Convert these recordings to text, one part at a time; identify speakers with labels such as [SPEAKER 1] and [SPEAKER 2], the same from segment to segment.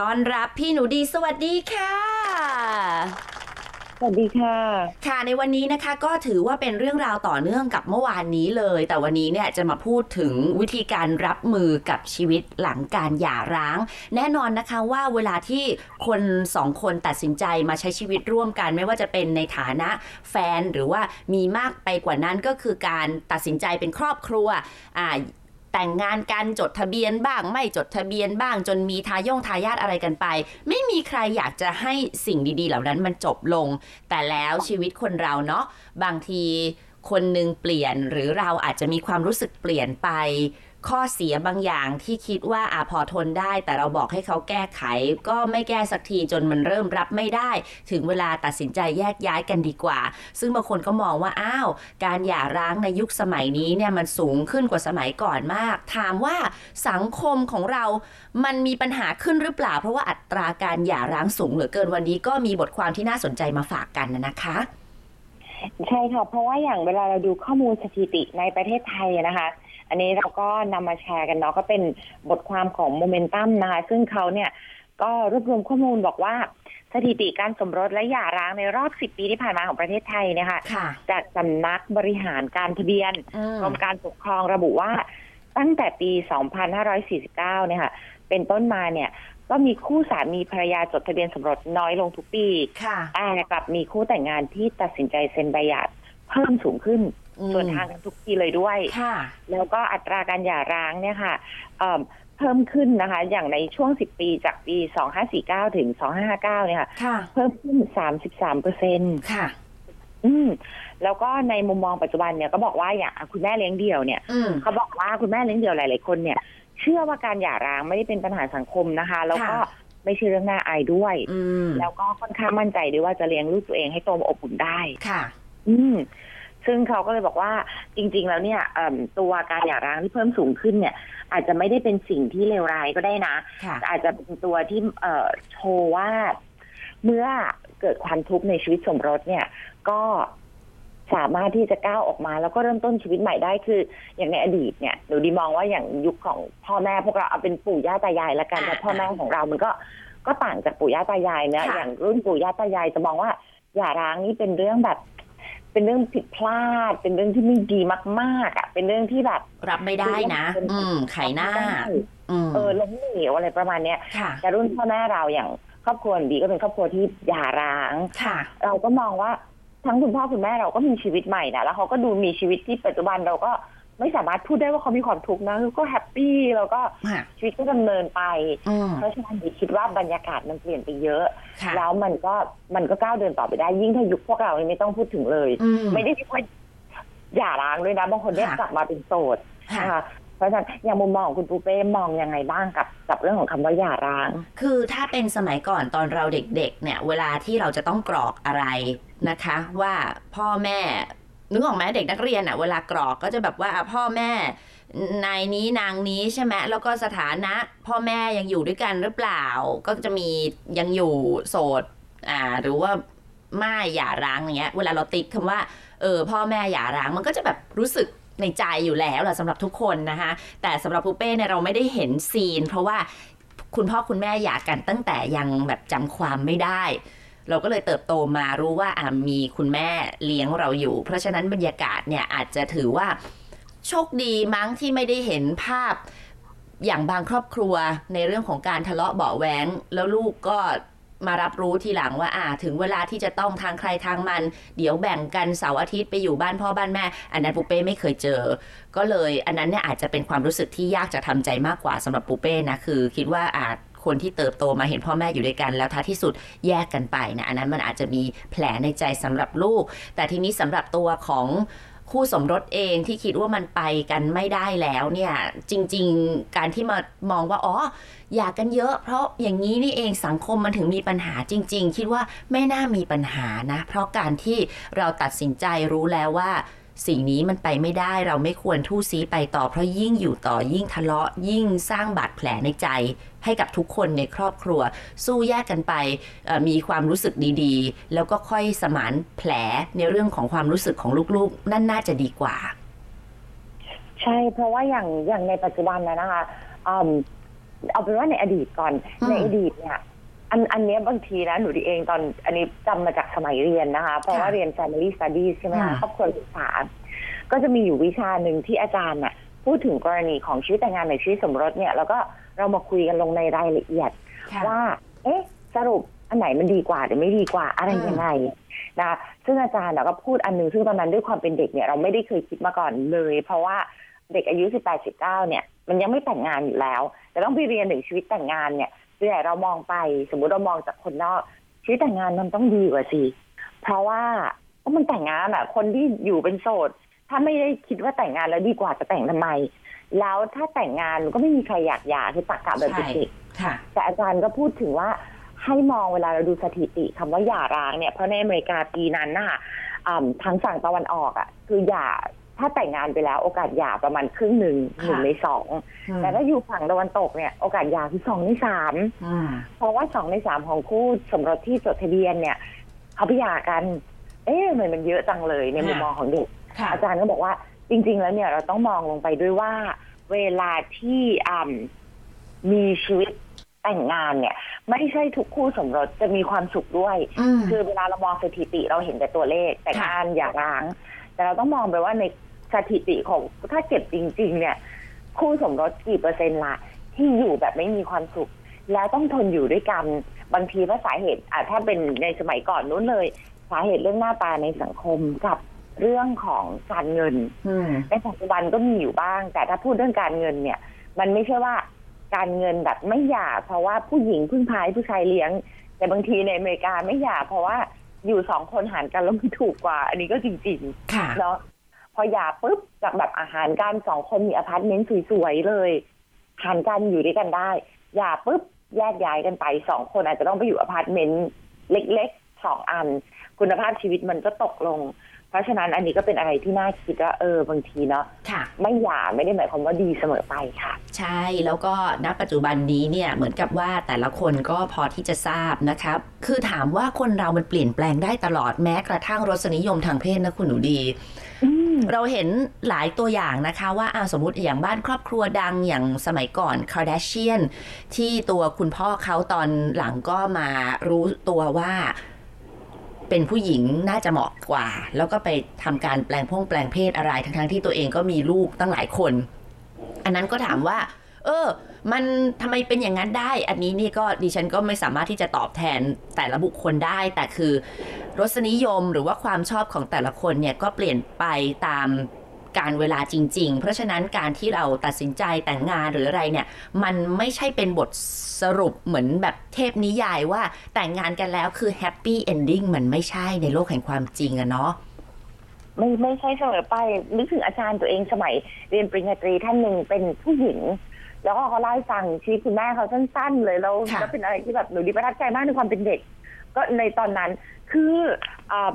[SPEAKER 1] ต้อนรับพี่หนูดีสวัสดีค่ะ
[SPEAKER 2] สวัสดีค่ะ
[SPEAKER 1] ค่ะในวันนี้นะคะก็ถือว่าเป็นเรื่องราวต่อเนื่องกับเมื่อวานนี้เลย แต่วันนี้เนี่ยจะมาพูดถึงวิธีการรับมือกับชีวิตหลังการหย่าร้าง แน่นอนนะคะว่าเวลาที่คนสองคนตัดสินใจมาใช้ชีวิตร่วมกัน ไม่ว่าจะเป็นในฐานะแฟนหรือว่ามีมากไปกว่านั้นก็คือการตัดสินใจเป็นครอบครัวอ่า แต่งงานกันจดทะเบียนบ้าง ไม่จดทะเบียนบ้าง จนมีทายงทายาทอะไรกันไป ไม่มีใครอยากจะให้สิ่งดีๆ เหล่านั้นมันจบลง แต่แล้วชีวิตคนเราเนาะบางทีคนหนึ่งเปลี่ยนหรือเราอาจจะมีความรู้สึกเปลี่ยนไป ข้อเสียบางอย่างที่คิดว่าอาพอทนได้ แต่เราบอกให้เขาแก้ไข ก็ไม่แก้สักทีจนมันเริ่มรับไม่ได้ ถึงเวลาตัดสินใจแยกย้ายกันดีกว่า ซึ่งบางคนก็มองว่าอ้าวการหย่าร้างในยุคสมัยนี้เนี่ยมันสูงขึ้นกว่าสมัยก่อนมาก ถามว่าสังคมของเรา มันมีปัญหาขึ้นหรือเปล่า เพราะว่าอัตราการหย่าร้างสูงเหลือเกินวันนี้ก็มีบทความที่น่าสนใจมาฝากกันนะคะ
[SPEAKER 2] ใช่ค่ะเพราะว่าอย่างเวลาเราดูข้อมูลสถิติในประเทศไทยนะคะ อันนี้เราก็นำมาแชร์กันเนาะก็เป็นบทความของโมเมนตัมนะคะ ซึ่งเขาเนี่ยก็รวบรวมข้อมูลบอกว่าสถิติการสมรสและหย่าร้างในรอบ 10 ปีที่ผ่านมาของประเทศไทยเนี่ยค่ะ
[SPEAKER 1] ค่ะ
[SPEAKER 2] จากสำนักบริหารการทะเบียน
[SPEAKER 1] อืม
[SPEAKER 2] กรมการปกครองระบุว่าตั้งแต่ปี 2549 เนี่ยค่ะ เป็นต้นมาเนี่ยก็มีคู่สามีภรรยาจดทะเบียนสมรสน้อยลงทุกปี
[SPEAKER 1] ค่ะ
[SPEAKER 2] แต่กลับมีคู่แต่งงานที่ตัดสินใจเซ็นใบหย่า เพิ่มสูงขึ้น
[SPEAKER 1] อืม
[SPEAKER 2] ส่วนทางกันทุกปีเลยด้วย
[SPEAKER 1] ค่ะ
[SPEAKER 2] แล้วก็อัตราการหย่าร้างเนี่ยค่ะเอิ่มเพิ่มขึ้นนะคะ อย่างในช่วง 10 ปีจากปี 2549 ถึง 2559 เนี่ยค่ะ
[SPEAKER 1] ค่ะ
[SPEAKER 2] เพิ่มขึ้น 33เปอร์เซ็นต์
[SPEAKER 1] ค่ะ
[SPEAKER 2] อืม แล้วก็ในมุมมองปัจจุบันเนี่ยก็บอกว่าอย่างคุณแม่เลี้ยงเดี่ยวเนี่ย
[SPEAKER 1] อืม
[SPEAKER 2] เขาบอกว่าคุณแม่เลี้ยงเดี่ยวหลาย ๆ คนเนี่ย เชื่อว่าการหย่าร้างไม่ได้เป็นปัญหาสังคมนะคะ แล้วก็
[SPEAKER 1] ค่ะ
[SPEAKER 2] ไม่ใช่เรื่องน่าอายด้วย
[SPEAKER 1] อืม
[SPEAKER 2] แล้วก็ค่อนข้างมั่นใจด้วยว่าจะเลี้ยงลูกตัวเองให้โตมาอบอุ่นได้
[SPEAKER 1] ค่ะ
[SPEAKER 2] อืมซึ่งเขาก็เลยบอกว่าจริง ๆ แล้วเนี่ยเอิ่มตัวการหย่าร้างที่เพิ่มสูงขึ้นเนี่ย อาจจะไม่ได้เป็นสิ่งที่เลวร้ายก็ได้นะ
[SPEAKER 1] ค่ะ
[SPEAKER 2] อาจจะเป็นตัวที่เอ่อโชว์ว่า เมื่อเกิดความทุกข์ในชีวิตสมรสเนี่ย ก็สามารถที่จะก้าวออกมา แล้วก็เริ่มต้นชีวิตใหม่ได้คือ อย่างในอดีตเนี่ยหนูดีมองว่าอย่างยุคของพ่อแม่พวกเราเอาเป็นปู่ย่าตายายละกัน
[SPEAKER 1] อ่า
[SPEAKER 2] แต่พ่อแม่ของเรา มันก็ก็ต่างจากปู่ย่าตายายนะ
[SPEAKER 1] ค่ะ
[SPEAKER 2] อย่างรุ่นปู่ย่าตายายจะมองว่าหย่าร้างนี่เป็นเรื่องแบบ เป็นเรื่องผิดพลาด เป็นเรื่องที่ไม่ดีมากๆอะเป็นเรื่องที่แบบ
[SPEAKER 1] รับไม่ได้นะ อืมไขหน้าอืม
[SPEAKER 2] เออล้มเหลวอะไรประมาณเนี้ย
[SPEAKER 1] ค่ะ
[SPEAKER 2] แต่รุ่นพ่อแม่เราอย่างครอบครัวดีก็เป็นครอบครัวที่หย่าร้าง
[SPEAKER 1] ค่ะ
[SPEAKER 2] เราก็มองว่าทั้งคุณพ่อคุณแม่เราก็มีชีวิตใหม่นะแล้วเขาก็ดูมีชีวิตที่ปัจจุบันเราก็ ไม่สามารถพูดได้ว่าเขามีความทุกข์นะคือก็แฮปปี้แล้วก็
[SPEAKER 1] ค่ะ
[SPEAKER 2] ชีวิตก็ดำเนินไป
[SPEAKER 1] อืม
[SPEAKER 2] เพราะฉะนั้นดิคิดว่าบรรยากาศมันเปลี่ยนไปเยอะ
[SPEAKER 1] ค่ะ
[SPEAKER 2] แล้วมันก็มันก็ก้าวเดินต่อไปได้ ยิ่งถ้ายุคพวกเรานี่ไม่ต้องพูดถึงเลย
[SPEAKER 1] อืม
[SPEAKER 2] ไม่ได้เรียกว่าหย่าร้างด้วยนะบางคนเรียก
[SPEAKER 1] ค่ะ
[SPEAKER 2] กลับมาเป็นโสด
[SPEAKER 1] ค่ะ
[SPEAKER 2] นะคะเพราะฉะนั้นอย่างมุมมองของคุณปูเป้มองยังไงบ้างกับกับเรื่องของคำว่าหย่าร้าง
[SPEAKER 1] คือถ้าเป็นสมัยก่อนตอนเราเด็กๆ เนี่ย เวลาที่เราจะต้องกรอกอะไรนะคะ ว่าพ่อแม่ นึกออกไหมเด็กนักเรียนอะเวลากรอกก็จะแบบว่าพ่อแม่นายนี้นางนี้ใช่ไหมแล้วก็สถานะ พ่อแม่ยังอยู่ด้วยกันหรือเปล่า ก็จะมียังอยู่โสดอ่าหรือว่าไม่หย่าร้างอย่างเงี้ย เวลาเราติ๊กคำว่าเออพ่อแม่หย่าร้างมันก็จะแบบรู้สึกในใจอยู่แล้วแหละสำหรับทุกคนนะคะ แต่สำหรับปูเป้เนี่ยเราไม่ได้เห็นซีน เพราะว่าคุณพ่อคุณแม่หย่ากันตั้งแต่ยังแบบจำความไม่ได้ เราก็เลยเติบโตมารู้ว่าอ่ามีคุณแม่เลี้ยงเราอยู่ เพราะฉะนั้นบรรยากาศเนี่ยอาจจะถือว่าโชคดีมั้งที่ไม่ได้เห็นภาพอย่างบางครอบครัวในเรื่องของการทะเลาะเบาะแว้งแล้วลูกก็มารับรู้ทีหลังว่าอ่า ถึงเวลาที่จะต้องทางใครทางมัน เดี๋ยวแบ่งกันเสาร์อาทิตย์ไปอยู่บ้านพ่อบ้านแม่ อันนั้นปูเป้ไม่เคยเจอ ก็เลยอันนั้นเนี่ยอาจจะเป็นความรู้สึกที่ยากจะทำใจมากกว่าสำหรับปูเป้นะคือ คิดว่าอาจ คนที่เติบโตมาเห็นพ่อแม่อยู่ด้วยกัน แล้วท้ายที่สุดแยกกันไปนะอันนั้นมันอาจจะมีแผลในใจสำหรับลูก แต่ทีนี้สำหรับตัวของคู่สมรสเองที่คิดว่ามันไปกันไม่ได้แล้วเนี่ยจริง ๆ การที่มามองว่าอ๋ออยากกันเยอะ เพราะอย่างนี้นี่เองสังคมมันถึงมีปัญหาจริง ๆ คิดว่าไม่น่ามีปัญหานะ เพราะการที่เราตัดสินใจรู้แล้วว่า สิ่งนี้มันไปไม่ได้เราไม่ควรทู่ซีไปต่อเพราะยิ่งอยู่ต่อยิ่งทะเลาะ ยิ่งสร้างบาดแผลในใจ ให้กับทุกคนในครอบครัว สู้แยกกันไปมีความรู้สึกดีๆ แล้วก็ค่อยสมานแผลในเรื่องของความรู้สึกของลูกๆ นั่นน่าจะดีกว่า
[SPEAKER 2] ใช่เพราะว่าอย่างอย่างในปัจจุบันนะนะคะเอาเป็นว่าในอดีตก่อนในอดีตเนี่ย อันอันเนี้ยบางทีนะหนูดีเองตอนอันนี้จำมาจากสมัยเรียนนะคะ เพราะว่า
[SPEAKER 1] ค่ะ
[SPEAKER 2] เรียน family studies ใช่ไหมคะ
[SPEAKER 1] ค่ะ
[SPEAKER 2] ครอบครัวศึกษา ก็จะมีอยู่วิชาหนึ่งที่อาจารย์น่ะพูดถึงกรณีของชีวิตแต่งงานในชีวิตสมรสเนี่ย แล้วก็เรามาคุยกันลงในรายละเอียด
[SPEAKER 1] ค่ะ
[SPEAKER 2] ว่า เอ๊ะ สรุปอันไหนมันดีกว่าหรือไม่ดีกว่าอะไร
[SPEAKER 1] อืม
[SPEAKER 2] ยังไงนะซึ่งอาจารย์น่ะก็พูดอันหนึ่งซึ่งตอนนั้นด้วยความเป็นเด็กเนี่ยเราไม่ได้เคยคิดมาก่อนเลย เพราะว่าเด็กอายุ 18 19 เนี่ย มันยังไม่แต่งงานอยู่แล้ว แต่ต้องไปเรียนถึงชีวิตแต่งงานเนี่ย ส่วนใหญ่เรามองไป สมมุติเรามองจากคนนอกชีวิตแต่งงานมันต้องดีกว่าสิเพราะว่าเพราะมันแต่งงานอะคนที่อยู่เป็นโสด ถ้าไม่ได้คิดว่าแต่งงานแล้วดีกว่าจะแต่งทำไม แล้วถ้าแต่งงานก็ไม่มีใครอยากหย่าคือตักกะแบบ
[SPEAKER 1] ใช่
[SPEAKER 2] เด็ก
[SPEAKER 1] ค่ะ
[SPEAKER 2] ๆแต่อาจารย์ก็พูดถึงว่าให้มองเวลาเราดูสถิติคำว่าหย่าร้างเนี่ยเพราะในอเมริกาปีนั้นน่ะอ่าทางฝั่งตะวันออกอะ คือหย่า ถ้าแต่งงานไปแล้วโอกาสหย่าประมาณครึ่งหนึ่งหนึ่ง
[SPEAKER 1] ค่ะ
[SPEAKER 2] ในสอง
[SPEAKER 1] อืม
[SPEAKER 2] แต่ถ้าอยู่ฝั่งตะวันตกเนี่ยโอกาสหย่าคือสองในสาม
[SPEAKER 1] อืม
[SPEAKER 2] เพราะว่าสองในสามของคู่สมรสที่จดทะเบียนเนี่ยเขาไปหย่ากัน เอ๊ะทำไมมันเยอะจังเลยในมุมมองของเด็ก
[SPEAKER 1] ค่ะ
[SPEAKER 2] อาจารย์ก็บอกว่า จริง ๆ แล้วเนี่ยเราต้องมองลงไปด้วยว่า เวลาที่อ่ำมีชีวิตแต่งงานเนี่ย ไม่ใช่ทุกคู่สมรสจะมีความสุขด้วย
[SPEAKER 1] อืม
[SPEAKER 2] คือเวลาเรามองสถิติเราเห็นแต่ตัวเลขแต่ง
[SPEAKER 1] ค่ะ
[SPEAKER 2] งานอย่าร้าง แต่เราต้องมองไปว่าใน สถิติของถ้าเก็บจริง ๆ เนี่ย คู่สมรสกี่เปอร์เซ็นต์ละที่อยู่แบบไม่มีความสุข แล้วต้องทนอยู่ด้วยกันบางทีว่าสาเหตุอะถ้าเป็นในสมัยก่อนนู้นเลย สาเหตุเรื่องหน้าตาในสังคมกับเรื่องของการเงิน
[SPEAKER 1] อืม
[SPEAKER 2] ในปัจจุบันก็มีอยู่บ้าง แต่ถ้าพูดเรื่องการเงินเนี่ย มันไม่ใช่ว่าการเงินแบบไม่หย่า เพราะว่าผู้หญิงพึ่งพาผู้ชายเลี้ยง แต่บางทีในอเมริกาไม่หย่า เพราะว่าอยู่สองคนหารกันแล้วมันถูกกว่า อันนี้ก็จริง
[SPEAKER 1] ค่ะ
[SPEAKER 2] ๆเนาะพ อหย่าปุ๊บจากแบบอาหารการสองคนมีอพาร์ตเมนต์สวยๆเลยหารกันอยู่ด้วยกันได้หย่าปุ๊บแยกย้ายกันไปสองคนอาจจะต้องไปอยู่อพาร์ตเมนต์เล็กๆสองอัน คุณภาพชีวิตมันก็ตกลง เพราะฉะนั้นอันนี้ก็เป็นอะไรที่น่าคิดว่าเออบางทีเนาะ
[SPEAKER 1] ค่ะ
[SPEAKER 2] ไม่หย่าไม่ได้หมายความว่าดีเสมอไปค่ะ
[SPEAKER 1] ใช่แล้วก็ณปัจจุบันนี้เนี่ยเหมือนกับว่าแต่ละคนก็พอที่จะทราบนะครับคือถามว่าคนเรามันเปลี่ยนแปลงได้ตลอดแม้กระทั่งรสนิยมทางเพศนะคุณหนูดี
[SPEAKER 2] อืม
[SPEAKER 1] เราเห็นหลายตัวอย่างนะคะว่าอาสมมติอย่างบ้านครอบครัวดังอย่างสมัยก่อน Kardashianที่ตัวคุณพ่อเขาตอนหลังก็มารู้ตัวว่าเป็นผู้หญิงน่าจะเหมาะกว่า แล้วก็ไปทำการแปลงพงแปลงเพศอะไร ทั้งๆที่ตัวเองก็มีลูกตั้งหลายคน อันนั้นก็ถามว่า เออ มันทำไมเป็นอย่างนั้นได้ อันนี้นี่ก็ดิฉันก็ไม่สามารถที่จะตอบแทนแต่ละบุคคลได้ แต่คือรสนิยมหรือว่าความชอบของแต่ละคนเนี่ยก็เปลี่ยนไปตามการเวลาจริง ๆ เพราะฉะนั้นการที่เราตัดสินใจแต่งงานหรืออะไรเนี่ย มันไม่ใช่เป็นบทสรุปเหมือนแบบเทพนิยายว่าแต่งงานกันแล้วคือแฮปปี้เอนดิ้งมันไม่ใช่ในโลกแห่งความจริงอะเนาะ
[SPEAKER 2] ไม่ไม่ใช่เสมอไปนึกถึงอาจารย์ตัวเองสมัยเรียนปริญญาตรีท่านหนึ่งเป็นผู้หญิง แล้วก็เขาเล่าให้ฟังชีวิตคุณแม่เขาสั้น ๆ เลยแล้ว
[SPEAKER 1] ค่ะ
[SPEAKER 2] แล้วเป็นอะไรที่แบบหนูดีประทับใจมากในความเป็นเด็ก ก็ในตอนนั้นคืออ่า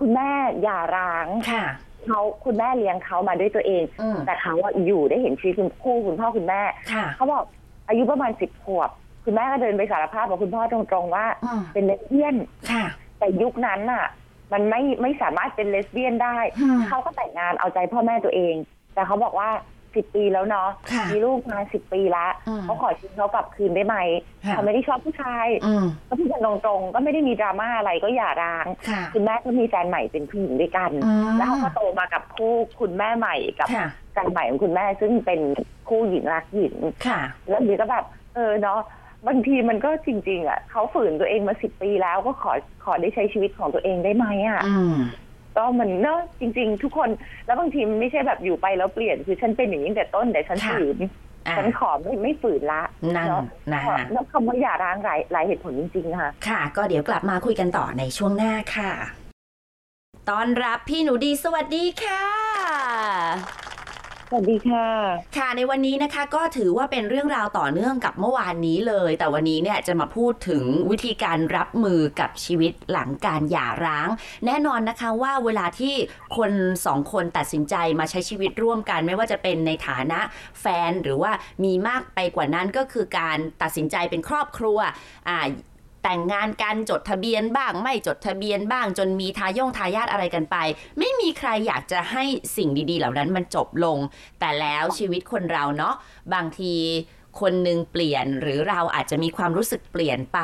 [SPEAKER 2] คุณแม่หย่าร้าง
[SPEAKER 1] ค่ะ
[SPEAKER 2] เขาคุณแม่เลี้ยงเขามาด้วยตัวเอง
[SPEAKER 1] อืม
[SPEAKER 2] แต่เขาอะอยู่ได้เห็นชีวิตคุณคู่คุณพ่อคุณแม่
[SPEAKER 1] ค่ะ
[SPEAKER 2] เขาบอกอายุประมาณสิบขวบ คุณแม่ก็เดินไปสารภาพกับคุณพ่อตรงๆว่า
[SPEAKER 1] อืม
[SPEAKER 2] เป็นเลสเบี้ยน
[SPEAKER 1] ค่ะ
[SPEAKER 2] แต่ยุคนั้นน่ะ มันไม่ไม่สามารถเป็นเลสเบี้ยนได้
[SPEAKER 1] อืม
[SPEAKER 2] เขาก็แต่งงานเอาใจพ่อแม่ตัวเอง แต่เขาบอกว่า สิบปีแล้วเนาะ
[SPEAKER 1] ค่ะ
[SPEAKER 2] มีลูกมาสิบปีแล้ว
[SPEAKER 1] อืม
[SPEAKER 2] เขาขอชีวิตเขากลับคืนได้ไหม
[SPEAKER 1] ค่ะ
[SPEAKER 2] เขาไม่ได้ชอบผู้ชาย
[SPEAKER 1] อืม
[SPEAKER 2] ก็พูดกันตรงๆ ก็ไม่ได้มีดราม่าอะไรก็อย่าร้าง
[SPEAKER 1] ค่ะ
[SPEAKER 2] คุณแม่ก็มีแฟนใหม่เป็นผู้หญิงด้วยกัน
[SPEAKER 1] อืม
[SPEAKER 2] แล้วเขาก็โตมากับคู่คุณแม่ใหม่กับ
[SPEAKER 1] ค่ะ
[SPEAKER 2] แฟนใหม่ของคุณแม่ซึ่งเป็นคู่หญิงรักหญิง
[SPEAKER 1] ค่ะ
[SPEAKER 2] แล้วดีก็แบบเออเนาะบางทีมันก็จริง ๆ อะเขาฝืนตัวเองมาสิบปีแล้วก็ขอขอได้ใช้ชีวิตของตัวเองได้ไหมอะ
[SPEAKER 1] อืม
[SPEAKER 2] ก็มันเนอะจริง ๆ ทุกคนแล้วบางทีมันไม่ใช่แบบอยู่ไปแล้วเปลี่ยนคือฉันเป็นอย่างนี้ตั้งแต่ต้นแต่ฉัน
[SPEAKER 1] ค่ะ
[SPEAKER 2] ฝืน
[SPEAKER 1] อะ
[SPEAKER 2] ฉันขอไม่ไม่ฝืนละ
[SPEAKER 1] นั่น
[SPEAKER 2] เนาะ
[SPEAKER 1] นะ
[SPEAKER 2] ขอ
[SPEAKER 1] ฮะ
[SPEAKER 2] แล้วคำว่าอย่าร้างหลายหลายเหตุผลจริงๆค่ะ
[SPEAKER 1] ค่ะ ก็เดี๋ยวกลับมาคุยกันต่อในช่วงหน้าค่ะ ตอนรับพี่หนูดีสวัสดีค่ะ
[SPEAKER 2] สวัสดีค่ะ
[SPEAKER 1] ค่ะในวันนี้นะคะก็ถือว่าเป็นเรื่องราวต่อเนื่องกับเมื่อวานนี้เลย แต่วันนี้เนี่ยจะมาพูดถึงวิธีการรับมือกับชีวิตหลังการหย่าร้าง แน่นอนนะคะว่าเวลาที่คนสองคนตัดสินใจมาใช้ชีวิตร่วมกัน ไม่ว่าจะเป็นในฐานะแฟนหรือว่ามีมากไปกว่านั้นก็คือการตัดสินใจเป็นครอบครัวอ่า แต่งงานกันจดทะเบียนบ้าง ไม่จดทะเบียนบ้าง จนมีทายงทายาทอะไรกันไป ไม่มีใครอยากจะให้สิ่งดีๆ เหล่านั้นมันจบลง แต่แล้วชีวิตคนเราเนาะบางทีคนหนึ่งเปลี่ยนหรือเราอาจจะมีความรู้สึกเปลี่ยนไป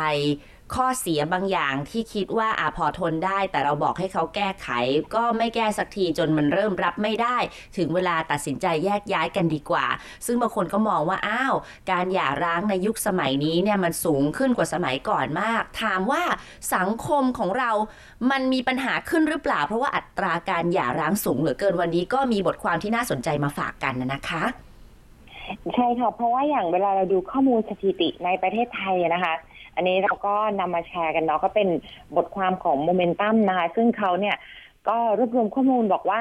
[SPEAKER 1] ข้อเสียบางอย่างที่คิดว่าอาพอทนได้ แต่เราบอกให้เขาแก้ไข ก็ไม่แก้สักทีจนมันเริ่มรับไม่ได้ ถึงเวลาตัดสินใจแยกย้ายกันดีกว่า ซึ่งบางคนก็มองว่าอ้าวการหย่าร้างในยุคสมัยนี้เนี่ยมันสูงขึ้นกว่าสมัยก่อนมาก ถามว่าสังคมของเรา มันมีปัญหาขึ้นหรือเปล่า เพราะว่าอัตราการหย่าร้างสูงเหลือเกินวันนี้ก็มีบทความที่น่าสนใจมาฝากกันนะคะ
[SPEAKER 2] ใช่ค่ะ เพราะว่าอย่างเวลาเราดูข้อมูลสถิติในประเทศไทยนะคะ อันนี้เราก็นำมาแชร์กันเนาะก็เป็นบทความของโมเมนตัมนะคะ ซึ่งเขาเนี่ยก็รวบรวมข้อมูลบอกว่า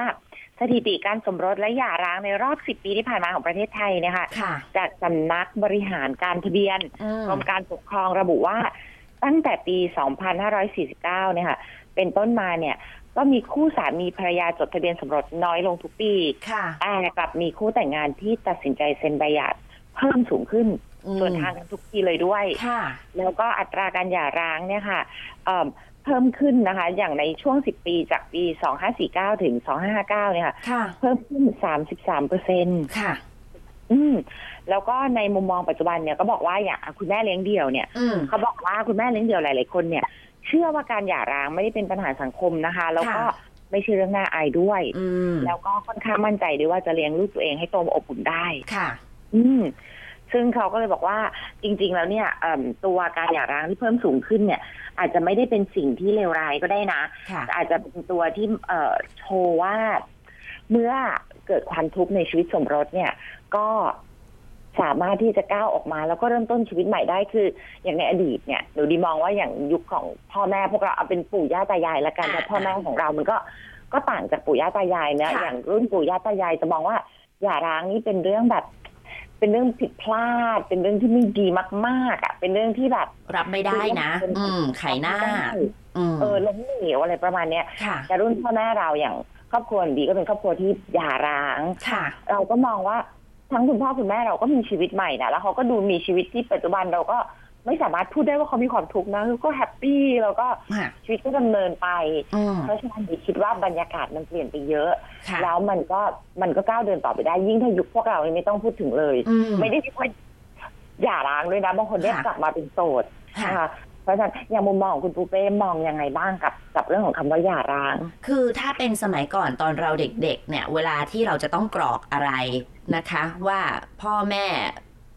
[SPEAKER 2] สถิติการสมรสและหย่าร้างในรอบ 10 ปีที่ผ่านมาของประเทศไทยเนี่ยค่ะ
[SPEAKER 1] ค่ะ
[SPEAKER 2] จากสำนักบริหารการทะเบียน
[SPEAKER 1] อืม
[SPEAKER 2] กรมการปกครองระบุว่าตั้งแต่ปี 2549 เนี่ยค่ะ เป็นต้นมาเนี่ย ก็มีคู่สามีภรรยาจดทะเบียนสมรสน้อยลงทุกปี
[SPEAKER 1] ค่ะ
[SPEAKER 2] แต่กลับมีคู่แต่งงานที่ตัดสินใจเซ็นใบหย่าเพิ่มสูงขึ้น
[SPEAKER 1] อืม
[SPEAKER 2] ส่วนทางกันทุกปีเลยด้วย
[SPEAKER 1] ค่ะ
[SPEAKER 2] แล้วก็อัตราการหย่าร้างเนี่ยค่ะเอิ่มเพิ่มขึ้นนะคะ อย่างในช่วง 10 ปีจากปี 2549 ถึง 2559 เนี่ยค่ะ
[SPEAKER 1] ค่ะ
[SPEAKER 2] เพิ่มขึ้น 33เปอร์เซ็นต์
[SPEAKER 1] ค่ะ
[SPEAKER 2] อืม แล้วก็ในมุมมองปัจจุบันเนี่ยก็บอกว่าอย่างคุณแม่เลี้ยงเดี่ยวเนี่ย
[SPEAKER 1] อืม
[SPEAKER 2] เขาบอกว่าคุณแม่เลี้ยงเดี่ยวหลาย ๆ คนเนี่ย เชื่อว่าการหย่าร้างไม่ได้เป็นปัญหาสังคมนะคะ แล้วก็
[SPEAKER 1] ค่ะ
[SPEAKER 2] ไม่ใช่เรื่องน่าอายด้วย
[SPEAKER 1] อืม
[SPEAKER 2] แล้วก็ค่อนข้างมั่นใจด้วยว่าจะเลี้ยงลูกตัวเองให้โตมาอบอุ่นได้
[SPEAKER 1] ค่ะ
[SPEAKER 2] อืม ซึ่งเขาก็เลยบอกว่าจริง ๆ แล้วเนี่ยเอิ่มตัวการหย่าร้างที่เพิ่มสูงขึ้นเนี่ย อาจจะไม่ได้เป็นสิ่งที่เลวร้ายก็ได้นะ
[SPEAKER 1] ค่ะ
[SPEAKER 2] อาจจะเป็นตัวที่เอ่อโชว์ว่าเมื่อเกิดความทุกข์ในชีวิตสมรสเนี่ย ก็สามารถที่จะก้าวออกมา แล้วก็เริ่มต้นชีวิตใหม่ได้คือ อย่างในอดีตเนี่ยหนูดีมองว่าอย่างยุคของพ่อแม่พวกเราเอาเป็นปู่ย่าตายายละกัน
[SPEAKER 1] อ่า
[SPEAKER 2] แต่พ่อแม่ของเรามันก็ก็ต่างจากปู่ย่าตายายเนะ
[SPEAKER 1] ค่ะ
[SPEAKER 2] อย่างรุ่นปู่ย่าตายายจะมองว่าหย่าร้างนี่เป็นเรื่องแบบ เป็นเรื่องผิดพลาด เป็นเรื่องที่ไม่ดีมากๆอะเป็นเรื่องที่แบบ
[SPEAKER 1] รับไม่ได้นะ อืมไข่หน้าอืม
[SPEAKER 2] เออล้มเหลวอะไรประมาณเนี้ย
[SPEAKER 1] ค่ะ
[SPEAKER 2] แต่รุ่นพ่อแม่เราอย่างครอบครัวดีก็เป็นครอบครัวที่หย่าร้าง
[SPEAKER 1] ค่ะ
[SPEAKER 2] เราก็มองว่าทั้งคุณพ่อคุณแม่เราก็มีชีวิตใหม่นะแล้วเขาก็ดูมีชีวิตที่ปัจจุบันเราก็ ไม่สามารถพูดได้ว่าเขามีความทุกข์นะก็แฮปปี้แล้วก็
[SPEAKER 1] ค่ะ
[SPEAKER 2] ชีวิตก็ดำเนินไป
[SPEAKER 1] อืม
[SPEAKER 2] เพราะฉะนั้นดีคิดว่าบรรยากาศมันเปลี่ยนไปเยอะ
[SPEAKER 1] ค่ะ
[SPEAKER 2] แล้วมันก็มันก็ก้าวเดินต่อไปได้ ยิ่งถ้ายุคพวกเรานี่ไม่ต้องพูดถึงเลย
[SPEAKER 1] อืม
[SPEAKER 2] ไม่ได้ว่าหย่าร้างด้วยนะบางคนได้
[SPEAKER 1] ค่ะ
[SPEAKER 2] กลับมาเป็นโสด
[SPEAKER 1] ค่ะ
[SPEAKER 2] นะคะเพราะฉะนั้นอย่างมุมมองของคุณปูเป้มองยังไงบ้างกับกับเรื่องของคำว่าหย่าร้าง
[SPEAKER 1] คือถ้าเป็นสมัยก่อนตอนเราเด็กๆ เนี่ย เวลาที่เราจะต้องกรอกอะไรนะคะ ว่าพ่อแม่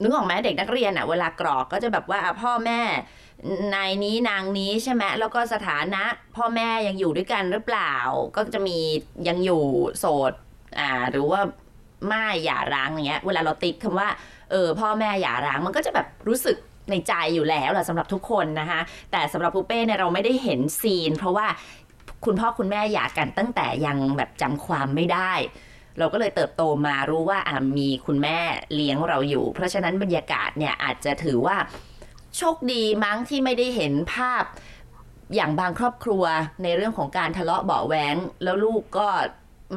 [SPEAKER 1] นึกออกไหมเด็กนักเรียนอะเวลากรอกก็จะแบบว่าพ่อแม่นายนี้นางนี้ใช่ไหมแล้วก็สถานะพ่อแม่ยังอยู่ด้วยกันหรือเปล่า ก็จะมียังอยู่โสดอ่าหรือว่าไม่หย่าร้างอย่างเงี้ย เวลาเราติดคำว่าเออพ่อแม่หย่าร้างมันก็จะแบบรู้สึกในใจอยู่แล้วแหละสำหรับทุกคนนะคะ แต่สำหรับปูเป้เนี่ยเราไม่ได้เห็นซีน เพราะว่าคุณพ่อคุณแม่หย่ากันตั้งแต่ยังแบบจำความไม่ได้ เราก็เลยเติบโตมารู้ว่าอะมีคุณแม่เลี้ยงเราอยู่ เพราะฉะนั้นบรรยากาศเนี่ยอาจจะถือว่าโชคดีมั้งที่ไม่ได้เห็นภาพอย่างบางครอบครัวในเรื่องของการทะเลาะเบาะแว้งแล้วลูกก็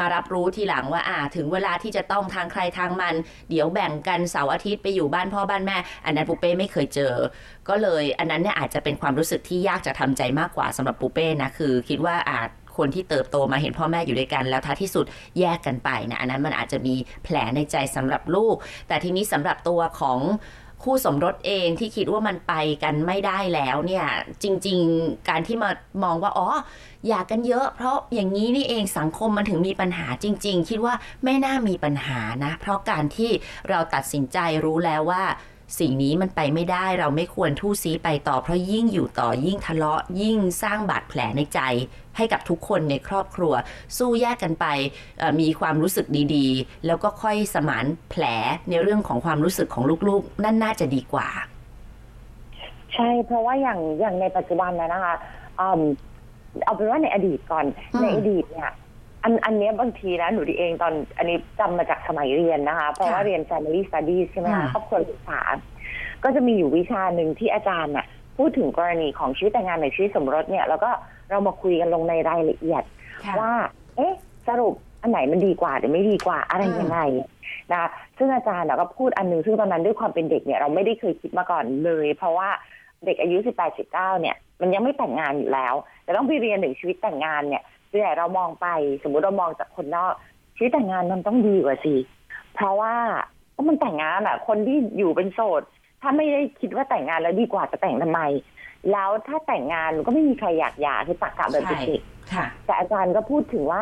[SPEAKER 1] มารับรู้ทีหลังว่าอ่า ถึงเวลาที่จะต้องทางใครทางมัน เดี๋ยวแบ่งกันเสาร์อาทิตย์ไปอยู่บ้านพ่อบ้านแม่ อันนั้นปูเป้ไม่เคยเจอ ก็เลยอันนั้นเนี่ยอาจจะเป็นความรู้สึกที่ยากจะทำใจมากกว่าสำหรับปูเป้นะคือ คิดว่าอาจ คนที่เติบโตมาเห็นพ่อแม่อยู่ด้วยกัน แล้วท้ายที่สุดแยกกันไปนะอันนั้นมันอาจจะมีแผลในใจสำหรับลูก แต่ทีนี้สำหรับตัวของคู่สมรสเองที่คิดว่ามันไปกันไม่ได้แล้วเนี่ยจริง ๆ การที่มามองว่าอ๋ออยากกันเยอะ เพราะอย่างนี้นี่เองสังคมมันถึงมีปัญหาจริง ๆ คิดว่าไม่น่ามีปัญหานะ เพราะการที่เราตัดสินใจรู้แล้วว่าสิ่งนี้มันไปไม่ได้เราไม่ควรทู่ซีไปต่อเพราะยิ่งอยู่ต่อยิ่งทะเลาะยิ่งสร้างบาดแผลในใจ ให้กับทุกคนในครอบครัว สู้แยกกันไปเอ่อมีความรู้สึกดีๆ แล้วก็ค่อยสมานแผลในเรื่องของความรู้สึกของลูกๆ นั่นน่าจะดีกว่า
[SPEAKER 2] ใช่เพราะว่าอย่างอย่างในปัจจุบันนะนะคะอืมเอาเป็นว่าในอดีตก่อน
[SPEAKER 1] อืม
[SPEAKER 2] ในอดีตเนี่ยอันอันเนี้ยบางทีนะหนูดีเองตอนอันนี้จำมาจากสมัยเรียนนะคะ เพราะว่าเรียน family studies ใช่ไหม
[SPEAKER 1] อื
[SPEAKER 2] คะ
[SPEAKER 1] ม
[SPEAKER 2] ครอบครัวศึกษา ก็จะมีอยู่วิชาหนึ่งที่อาจารย์น่ะพูดถึงกรณีของชีวิตแต่งงานในชีวิตสมรสเนี่ย แล้วก็ เรามาคุยกันลงในรายละเอียด ว่า เอ๊ะ สรุปอันไหนมันดีกว่าหรือไม่ดีกว่าอะไรยังไงนะซึ่งอาจารย์น่ะก็พูดอันหนึงซึ่งตอนนั้นด้วยความเป็นเด็กเนี่ยเราไม่ได้เคยคิดมาก่อนเลย เพราะว่าเด็กอายุ 18 19 เนี่ย มันยังไม่แต่งงานอยู่แล้วแต่ต้องไปเรียนถึงชีวิตแต่งงานเนี่ยส่วนใหญ่เรามองไป สมมุติเรามองจากคนนอก ชีวิตแต่งงานมันต้องดีกว่าสิเพราะว่าก็มันแต่งงานอะ คนที่อยู่เป็นโสดถ้าไม่ได้คิดว่าแต่งงานแล้วดีกว่าจะแต่งทำไม แล้วถ้าแต่งงานก็ไม่มีใครอยากหย่าคือตักกะแบบ
[SPEAKER 1] ใช่
[SPEAKER 2] เด็ก
[SPEAKER 1] ค่ะ
[SPEAKER 2] ๆแต่อาจารย์ก็พูดถึงว่า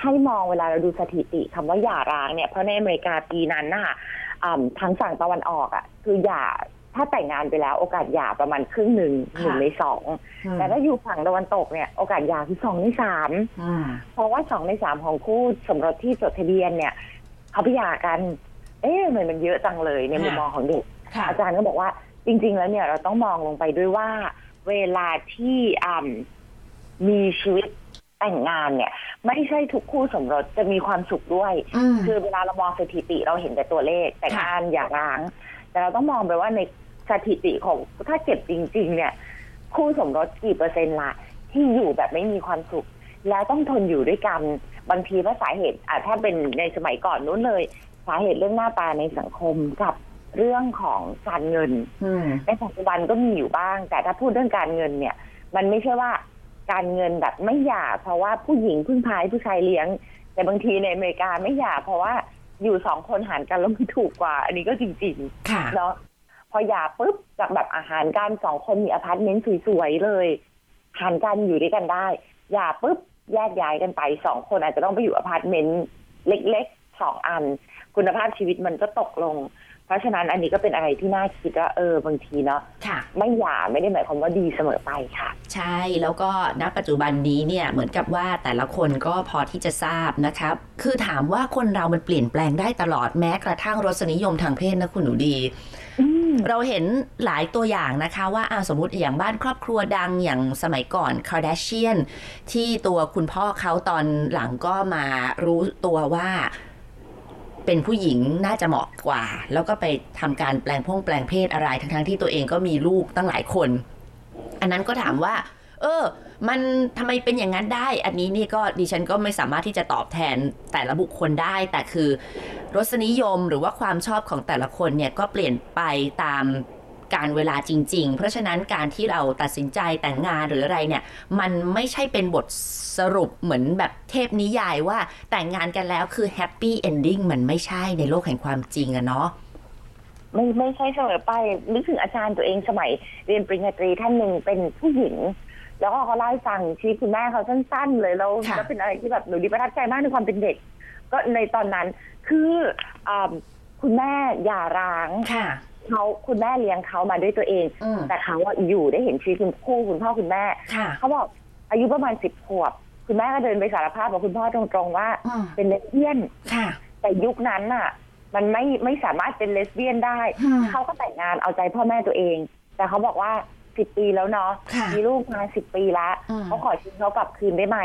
[SPEAKER 2] ให้มองเวลาเราดูสถิติคำว่าหย่าร้างเนี่ยเพราะในอเมริกาปีนั้นน่ะอ่ำทางฝั่งตะวันออกอะ คือหย่าถ้าแต่งงานไปแล้วโอกาสหย่าประมาณครึ่งหนึ่งหนึ่งในสองแต่ถ้าอยู่ฝั่งตะวันตกเนี่ยโอกาสหย่าคือสองในสาม
[SPEAKER 1] อืม
[SPEAKER 2] เพราะว่าสองในสามของคู่สมรสที่จดทะเบียนเนี่ยเขาไปหย่ากัน เอ๊ะทำไมมันเยอะจังเลยในมุมมองของเด็ก
[SPEAKER 1] ค่ะ
[SPEAKER 2] อาจารย์ก็บอกว่า จริง ๆ แล้วเนี่ยเราต้องมองลงไปด้วยว่า เวลาที่อ่ำมีชีวิตแต่งงานเนี่ย ไม่ใช่ทุกคู่สมรสจะมีความสุขด้วย
[SPEAKER 1] อืม
[SPEAKER 2] คือเวลาเรามองสถิติเราเห็นแต่ตัวเลขแต่งงานอย่าร้าง แต่เราต้องมองไปว่าในสถิติของถ้าเก็บจริง ๆ เนี่ย คู่สมรสกี่เปอร์เซ็นต์ละที่อยู่แบบไม่มีความสุข แล้วต้องทนอยู่ด้วยกันบางทีว่าสาเหตุอะถ้าเป็นในสมัยก่อนนู้นเลย สาเหตุเรื่องหน้าตาในสังคมกับ เรื่องของการเงิน
[SPEAKER 1] อืม
[SPEAKER 2] ในปัจจุบันก็มีอยู่บ้าง แต่ถ้าพูดเรื่องการเงินเนี่ย มันไม่ใช่ว่าการเงินแบบไม่หย่า เพราะว่าผู้หญิงพึ่งพาผู้ชายเลี้ยง แต่บางทีในอเมริกาไม่หย่า เพราะว่าอยู่สองคนหารกันแล้วมันถูกกว่า อันนี้ก็จริง
[SPEAKER 1] ค่ะ
[SPEAKER 2] ๆเนาะพอหย่าปุ๊บจากแบบอ่าหารกันสองคนมีอพาร์ตเมนต์สวยๆเลยหารกันอยู่ด้วยกันได้หย่าปุ๊บแยกย้ายกันไปสองคนอาจจะต้องไปอยู่อพาร์ตเมนต์เล็กๆสองอัน คุณภาพชีวิตมันก็ตกลง เพราะฉะนั้นอันนี้ก็เป็นอะไรที่น่าคิดว่าเออบางทีเนาะ
[SPEAKER 1] ค่ะ
[SPEAKER 2] ไม่หย่าไม่ได้หมายความว่าดีเสมอไปค่ะ
[SPEAKER 1] ใช่แล้วก็ณปัจจุบันนี้เนี่ยเหมือนกับว่าแต่ละคนก็พอที่จะทราบนะครับ คือถามว่าคนเรามันเปลี่ยนแปลงได้ตลอดแม้กระทั่งรสนิยมทางเพศนะคุณหนูดีเราเห็นหลายตัวอย่างนะคะว่าอ่าสมมติอย่างบ้านครอบครัวดังอย่างสมัยก่อนคาร์ด a เชียนที่ตัวคุณพ่อเขาตอนหลังก็มารู้ตัวว่า เป็นผู้หญิงน่าจะเหมาะกว่า แล้วก็ไปทำการแปลงพงแปลงเพศอะไรทั้งๆที่ตัวเองก็มีลูกตั้งหลายคน อันนั้นก็ถามว่า เออ มันทำไมเป็นอย่างนั้นได้ อันนี้นี่ก็ดิฉันก็ไม่สามารถที่จะตอบแทนแต่ละบุคคลได้ แต่คือ รสนิยมหรือว่าความชอบของแต่ละคนเนี่ยก็เปลี่ยนไปตาม การเวลาจริง ๆ เพราะฉะนั้นการที่เราตัดสินใจแต่งงานหรืออะไรเนี่ย มันไม่ใช่เป็นบทสรุปเหมือนแบบเทพนิยายว่าแต่งงานกันแล้วคือแฮปปี้เอนดิ้งมันไม่ใช่ในโลกแห่งความจริงอะเนาะ
[SPEAKER 2] ไม่ไม่ใช่เสมอไปนึกถึงอาจารย์ตัวเองสมัยเรียนปริญญาตรีท่านหนึ่งเป็นผู้หญิง แล้วก็เขาเล่าให้ฟังชีวิตคุณแม่เขาสั้น ๆ เลยแล้ว
[SPEAKER 1] ค่ะ
[SPEAKER 2] แล้วเป็นอะไรที่แบบหนูดีประทับใจมากในความเป็นเด็ก ก็ในตอนนั้นคืออ่าคุณแม่หย่าร้าง
[SPEAKER 1] ค่ะ
[SPEAKER 2] เขาคุณแม่เลี้ยงเขามาด้วยตัวเอง
[SPEAKER 1] อืม
[SPEAKER 2] แต่เขาอะอยู่ได้เห็นชีวิตคุณคู่คุณพ่อคุณแม่
[SPEAKER 1] ค่ะ
[SPEAKER 2] เขาบอกอายุประมาณสิบขวบ คุณแม่ก็เดินไปสารภาพกับคุณพ่อตรงๆว่า
[SPEAKER 1] อืม
[SPEAKER 2] เป็นเลสเบี้ยน
[SPEAKER 1] ค่ะ
[SPEAKER 2] แต่ยุคนั้นน่ะ มันไม่ไม่สามารถเป็นเลสเบี้ยนได้
[SPEAKER 1] อืม
[SPEAKER 2] เขาก็แต่งงานเอาใจพ่อแม่ตัวเอง แต่เขาบอกว่า สิบปีแล้วเนาะ
[SPEAKER 1] ค่ะ
[SPEAKER 2] มีลูกมาสิบปีละ
[SPEAKER 1] อืม
[SPEAKER 2] เขาขอชีวิตเขากลับคืนได้ไหม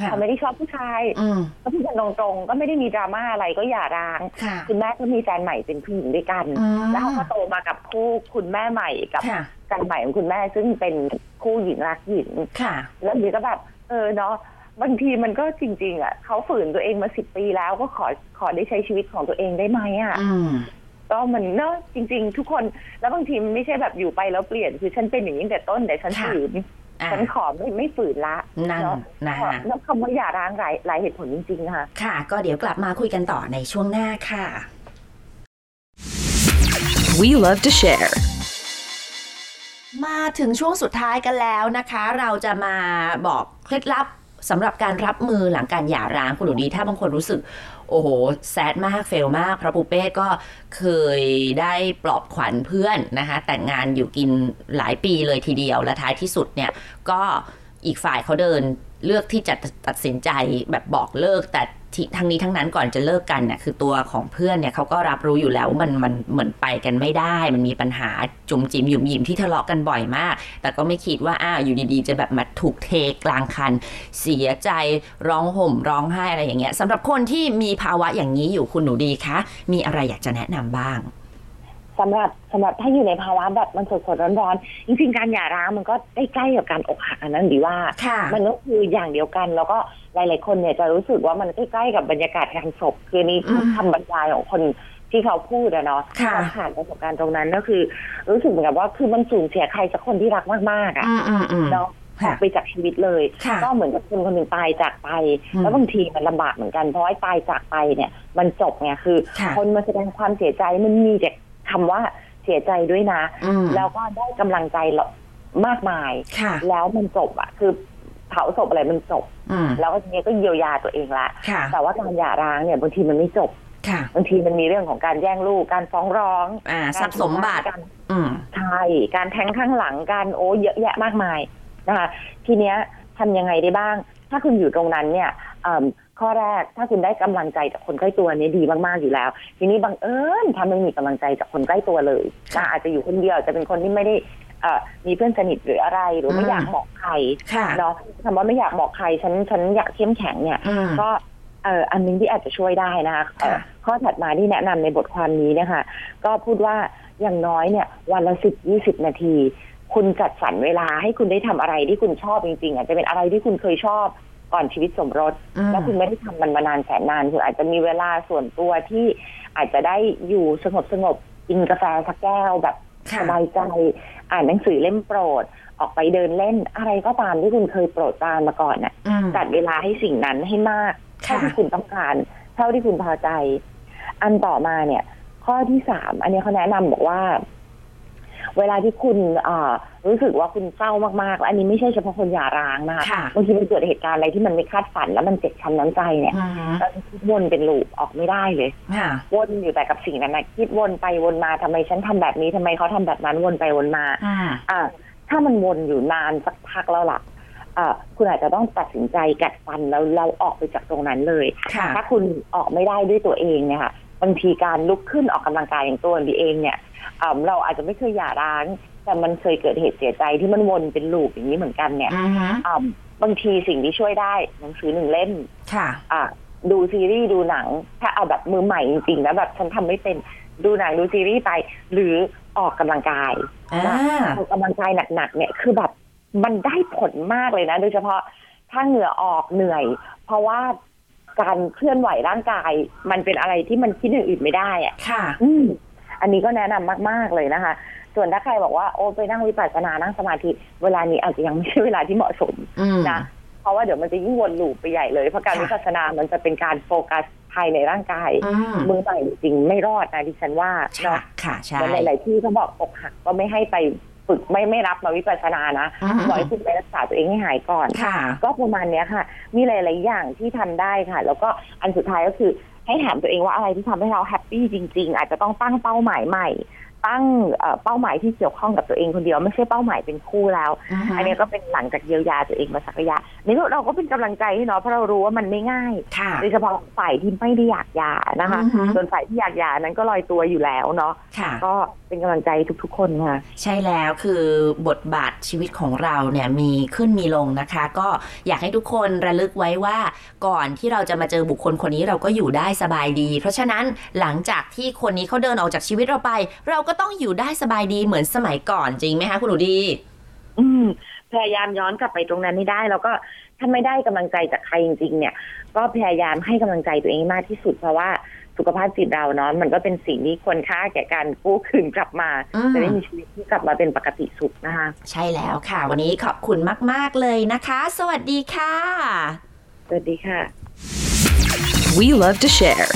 [SPEAKER 1] ค่ะ
[SPEAKER 2] เขาไม่ได้ชอบผู้ชาย
[SPEAKER 1] อืม
[SPEAKER 2] ก็พูดกันตรงๆก็ไม่ได้มีดราม่าอะไรก็อย่าร้าง
[SPEAKER 1] ค่ะ
[SPEAKER 2] คุณแม่ก็มีแฟนใหม่เป็นผู้หญิงด้วยกัน
[SPEAKER 1] อืม
[SPEAKER 2] แล้วเขาก็โตมากับคู่คุณแม่ใหม่กับ
[SPEAKER 1] ค่ะ
[SPEAKER 2] แฟนใหม่ของคุณแม่ซึ่งเป็นคู่หญิงรักหญิง
[SPEAKER 1] ค่ะ
[SPEAKER 2] แล้วดีก็แบบ เออเนาะบางทีมันก็จริง ๆ อะเขาฝืนตัวเองมาสิบปีแล้วก็ขอขอได้ใช้ชีวิตของตัวเองได้ไหมอะ
[SPEAKER 1] อืม
[SPEAKER 2] ก็มันเนอะจริง ๆ ทุกคนแล้วบางทีมันไม่ใช่แบบอยู่ไปแล้วเปลี่ยนคือฉันเป็นอย่างนี้ตั้งแต่ต้นแต่ฉัน
[SPEAKER 1] ค่ะ
[SPEAKER 2] ฝืน
[SPEAKER 1] อะ
[SPEAKER 2] ฉันขอไม่ไม่ฝืนละ
[SPEAKER 1] นั่น
[SPEAKER 2] เนาะ
[SPEAKER 1] นะฮะ
[SPEAKER 2] แล้วคำว่าอย่าร้างหลายหลายเหตุผลจริงๆนะคะ
[SPEAKER 1] ค่ะ ก็เดี๋ยวกลับมาคุยกันต่อในช่วงหน้าค่ะ
[SPEAKER 3] We love to share.
[SPEAKER 1] มาถึงช่วงสุดท้ายกันแล้วนะคะ เราจะมาบอกเคล็ดลับสำหรับการรับมือหลังการหย่าร้างคุณหนูดีถ้าบางคนรู้สึก โอ้โหแซดมากเฟลมาก พระปูเป้ก็เคยได้ปลอบขวัญเพื่อนนะคะ แต่งงานอยู่กินหลายปีเลยทีเดียว และท้ายที่สุดเนี่ยก็อีกฝ่ายเขาเดินเลือกที่จะตัดสินใจแบบบอกเลิกแต่ ที่ทั้งนี้ทั้งนั้นก่อนจะเลิกกันเนี่ยคือตัวของเพื่อนเนี่ยเขาก็รับรู้อยู่แล้วว่ามันมันเหมือนไปกันไม่ได้ มันมีปัญหาจุมจิมหยุมหยิมที่ทะเลาะกันบ่อยมาก แต่ก็ไม่คิดว่าอ้าวอยู่ดีๆ จะแบบมาถูกเทกลางคัน เสียใจร้องห่มร้องไห้อะไรอย่างเงี้ยสำหรับคนที่มีภาวะอย่างนี้อยู่คุณหนูดีคะมีอะไรอยากจะแนะนำบ้าง
[SPEAKER 2] สำหรับสำหรับถ้าอยู่ในภาวะแบบมันสดๆร้อนๆจริงๆการหย่าร้างมันก็ใกล้ๆกับการอกหักอันนั้นดีว่า
[SPEAKER 1] ค่ะ
[SPEAKER 2] มันก็คืออย่างเดียวกัน แล้วก็หลายๆคนเนี่ยจะรู้สึกว่ามันใกล้ๆกับบรรยากาศงานศพคือนี่คือ
[SPEAKER 1] อืม
[SPEAKER 2] คำบรรยายของคนที่เขาพูดอะเนาะ
[SPEAKER 1] ค่ะ
[SPEAKER 2] เขาผ่านประสบการณ์ตรงนั้นก็คือ รู้สึกเหมือนกับว่าคือมันสูญเสียใครสักคนที่รักมากๆอะ
[SPEAKER 1] อืมอืมอืม
[SPEAKER 2] เนาะ
[SPEAKER 1] ค่ะ
[SPEAKER 2] ออกไปจากชีวิตเลย
[SPEAKER 1] ค่ะ
[SPEAKER 2] ก็เหมือนกับคนคนหนึ่งตายจากไป
[SPEAKER 1] อืม
[SPEAKER 2] แล้วบางทีมันลำบากเหมือนกันเพราะไอ้ตายจากไปเนี่ย มันจบไงคือ
[SPEAKER 1] ค่ะ
[SPEAKER 2] คนมาแสดงความเสียใจมันมีแต่ คำว่าเสียใจด้วยนะ
[SPEAKER 1] อืม
[SPEAKER 2] แล้วก็ได้กำลังใจมากมาย
[SPEAKER 1] ค่ะ
[SPEAKER 2] แล้วมันจบอะคือเผาศพอะไรมันจบ
[SPEAKER 1] อืม
[SPEAKER 2] แล้วก็ทีนี้ก็เยียวยาตัวเองละ
[SPEAKER 1] ค่ะ
[SPEAKER 2] แต่ว่าการหย่าร้างเนี่ยบางทีมันไม่จบ
[SPEAKER 1] ค่ะ
[SPEAKER 2] บางทีมันมีเรื่องของการแย่งลูก การฟ้องร้อง
[SPEAKER 1] อ่าทรัพย์สมบัติ
[SPEAKER 2] การ
[SPEAKER 1] อืม
[SPEAKER 2] ใช่การแทงข้างหลังการโอ้เยอะแยะมากมายนะคะทีเนี้ยทำยังไงได้บ้าง ถ้าคุณอยู่ตรงนั้นเนี่ยเอิ่ม ข้อแรกถ้าคุณได้กำลังใจจากคนใกล้ตัวเนี่ยดีมากๆอยู่แล้ว ทีนี้บังเอิญถ้าไม่มีกำลังใจจากคนใกล้ตัวเลย
[SPEAKER 1] ค่ะ
[SPEAKER 2] นะอาจจะอยู่คนเดียวอาจจะเป็นคนที่ไม่ได้เอ่อมีเพื่อนสนิทหรืออะไรหรือไม่
[SPEAKER 1] อืม
[SPEAKER 2] อยากบอกใคร
[SPEAKER 1] ค่ะ
[SPEAKER 2] เนาะคำว่าไม่อยากบอกใครฉันฉันอยากเข้มแข็งเนี่ย
[SPEAKER 1] อืม
[SPEAKER 2] ก็เอ่ออันหนึงที่อาจจะช่วยได้นะคะเอ่อ
[SPEAKER 1] ค่ะ
[SPEAKER 2] ข้อถัดมาที่แนะนำในบทความนี้เนะคะก็พูดว่าอย่างน้อยเนี่ย วันละสิบยี่สิบนาที คุณจัดสรรเวลาให้คุณได้ทำอะไรที่คุณชอบจริงๆ อาจจะเป็นอะไรที่คุณเคยชอบ ก่อนชีวิตสมรส
[SPEAKER 1] อืม
[SPEAKER 2] แล้วคุณไม่ได้ทำมันมานานแสนนานคุณอาจจะมีเวลาส่วนตัวที่อาจจะได้อยู่สงบสงบๆกินกาแฟสักแก้วแบบ
[SPEAKER 1] ค่ะ
[SPEAKER 2] สบายใจ อ่านหนังสือเล่มโปรด ออกไปเดินเล่น อะไรก็ตามที่คุณเคยโปรดปรานมาก่อนน่ะ
[SPEAKER 1] อืม
[SPEAKER 2] จัดเวลาให้สิ่งนั้นให้มากเท่า
[SPEAKER 1] ค่ะ
[SPEAKER 2] ที่คุณต้องการเท่าที่คุณพอใจ อันต่อมาเนี่ย ข้อที่สามอันนี้เขาแนะนำบอกว่า เวลาที่คุณเอ่อรู้สึกว่าคุณเศร้ามากๆและอันนี้ไม่ใช่เฉพาะคนหย่าร้างนะคะ
[SPEAKER 1] ค่ะ
[SPEAKER 2] บางทีมันเกิดเหตุการณ์อะไรที่มันไม่คาดฝันแล้วมันเจ็บช้ำน้ำใจเนี่ย
[SPEAKER 1] อืม
[SPEAKER 2] แล้วคิดวนเป็นลูปออกไม่ได้เลย
[SPEAKER 1] ค่ะ
[SPEAKER 2] วนอยู่แต่กับสิ่งนั้นนะคิดวนไปวนมาทำไมฉันทำแบบนี้ทำไมเขาทำแบบนั้นวนไปวนมา
[SPEAKER 1] อ่า
[SPEAKER 2] อ่าถ้ามันวนอยู่นานสักพักแล้วล่ะอ่าคุณอาจจะต้องตัดสินใจกัดฟันแล้วเราออกไปจากตรงนั้นเลย
[SPEAKER 1] ค่ะ
[SPEAKER 2] ถ้าคุณออกไม่ได้ด้วยตัวเองเนี่ยค่ะบางทีการลุกขึ้นออกกำลังกายอย่างตัวดีเองเนี่ยอ่า เราอาจจะไม่เคยหย่าร้าง แต่มันเคยเกิดเหตุเสียใจที่มันวนเป็นลูปอย่างนี้เหมือนกันเนี่ย
[SPEAKER 1] อืม
[SPEAKER 2] อ่าบางทีสิ่งที่ช่วยได้หนังสือหนึ่งเล่ม
[SPEAKER 1] ค่ะ
[SPEAKER 2] อะดูซีรีส์ดูหนัง ถ้าเอาแบบมือใหม่จริงๆแล้วแบบฉันทำไม่เป็นดูหนังดูซีรีส์ไป หรือออกกำลังกาย
[SPEAKER 1] อ่า
[SPEAKER 2] นะออกกำลังกายหนักๆเนี่ยคือแบบมันได้ผลมากเลยนะ โดยเฉพาะถ้าเหงื่อออกเหนื่อย เพราะว่าการเคลื่อนไหวร่างกาย มันเป็นอะไรที่มันคิดอย่างอื่นไม่ได้อะ
[SPEAKER 1] ค่ะ
[SPEAKER 2] อืม อันนี้ก็แนะนำมาก ๆเลยนะคะ ส่วนถ้าใครบอกว่าโอ้ไปนั่งวิปัสสนานั่งสมาธิเวลานี้อาจจะยังไม่ใช่เวลาที่เหมาะสม
[SPEAKER 1] อืม
[SPEAKER 2] นะเพราะว่าเดี๋ยวมันจะยิ่งวนลูปไปใหญ่เลยเพราะการ
[SPEAKER 1] ค่ะ
[SPEAKER 2] วิปัสสนามันจะเป็นการโฟกัสภายในร่างกาย
[SPEAKER 1] อืม
[SPEAKER 2] มือใหม่จริงๆไม่รอดนะดิฉันว่า
[SPEAKER 1] ค่ะ
[SPEAKER 2] เนาะ
[SPEAKER 1] ค่ะใช่
[SPEAKER 2] เหมือนหลาย ๆ ที่เขาบอกอกหักก็ไม่ให้ไปฝึกไม่ไม่รับมาวิปัสสนานะ
[SPEAKER 1] อืม
[SPEAKER 2] บอกให้คุณไปรักษาตัวเองให้หายก่อน
[SPEAKER 1] ค่ะ
[SPEAKER 2] ก็ประมาณเนี้ยค่ะ มีหลาย ๆ อย่างที่ทำได้ค่ะ แล้วก็อันสุดท้ายก็คือ ให้ถามตัวเองว่าอะไรที่ทำให้เราแฮปปี้จริง ๆ อาจจะต้องตั้งเป้าหมายใหม่ ตั้งเอ่อเป้าหมายที่เกี่ยวข้องกับตัวเองคนเดียวไม่ใช่เป้าหมายเป็นคู่แล้ว
[SPEAKER 1] อืม
[SPEAKER 2] อันนี้ก็เป็นหลังจากเยียวยาตัวเองมาสักระยะนี่เราก็เป็นกำลังใจให้เนาะเพราะเรารู้ว่ามันไม่ง่าย
[SPEAKER 1] ค่ะ
[SPEAKER 2] โดยเฉพาะฝ่ายที่ไม่ได้อยากหย่านะคะ
[SPEAKER 1] อือฮึ
[SPEAKER 2] ส่วนฝ่ายที่อยากหย่านั้นก็ลอยตัวอยู่แล้วเนาะ
[SPEAKER 1] ค่ะ
[SPEAKER 2] ก็เป็นกำลังใจทุกๆ คนค่ะ
[SPEAKER 1] ใช่แล้วคือบทบาทชีวิตของเราเนี่ยมีขึ้นมีลงนะคะ ก็อยากให้ทุกคนระลึกไว้ว่าก่อนที่เราจะมาเจอบุคคลคนนี้เราก็อยู่ได้สบายดี เพราะฉะนั้นหลังจากที่คนนี้เขาเดินออกจากชีวิตเราไป เราก็ต้องอยู่ได้สบายดีเหมือนสมัยก่อนจริงไหมคะคุณหนูดี
[SPEAKER 2] อืมพยายามย้อนกลับไปตรงนั้นให้ได้แล้วก็ถ้าไม่ได้กำลังใจจากใครจริง ๆ เนี่ย ก็พยายามให้กำลังใจตัวเองให้มากที่สุดเพราะว่าสุขภาพจิตเราเนาะมันก็เป็นสิ่งที่ควรค่าแก่การกู้คืนกลับมา
[SPEAKER 1] อืม
[SPEAKER 2] จะได้มีชีวิตที่กลับมาเป็นปกติสุขนะคะ
[SPEAKER 1] ใช่แล้วค่ะ วันนี้ขอบคุณมาก ๆ เลยนะคะ สวัสดีค่ะ
[SPEAKER 2] สวัสดีค่ะ
[SPEAKER 3] We love to share.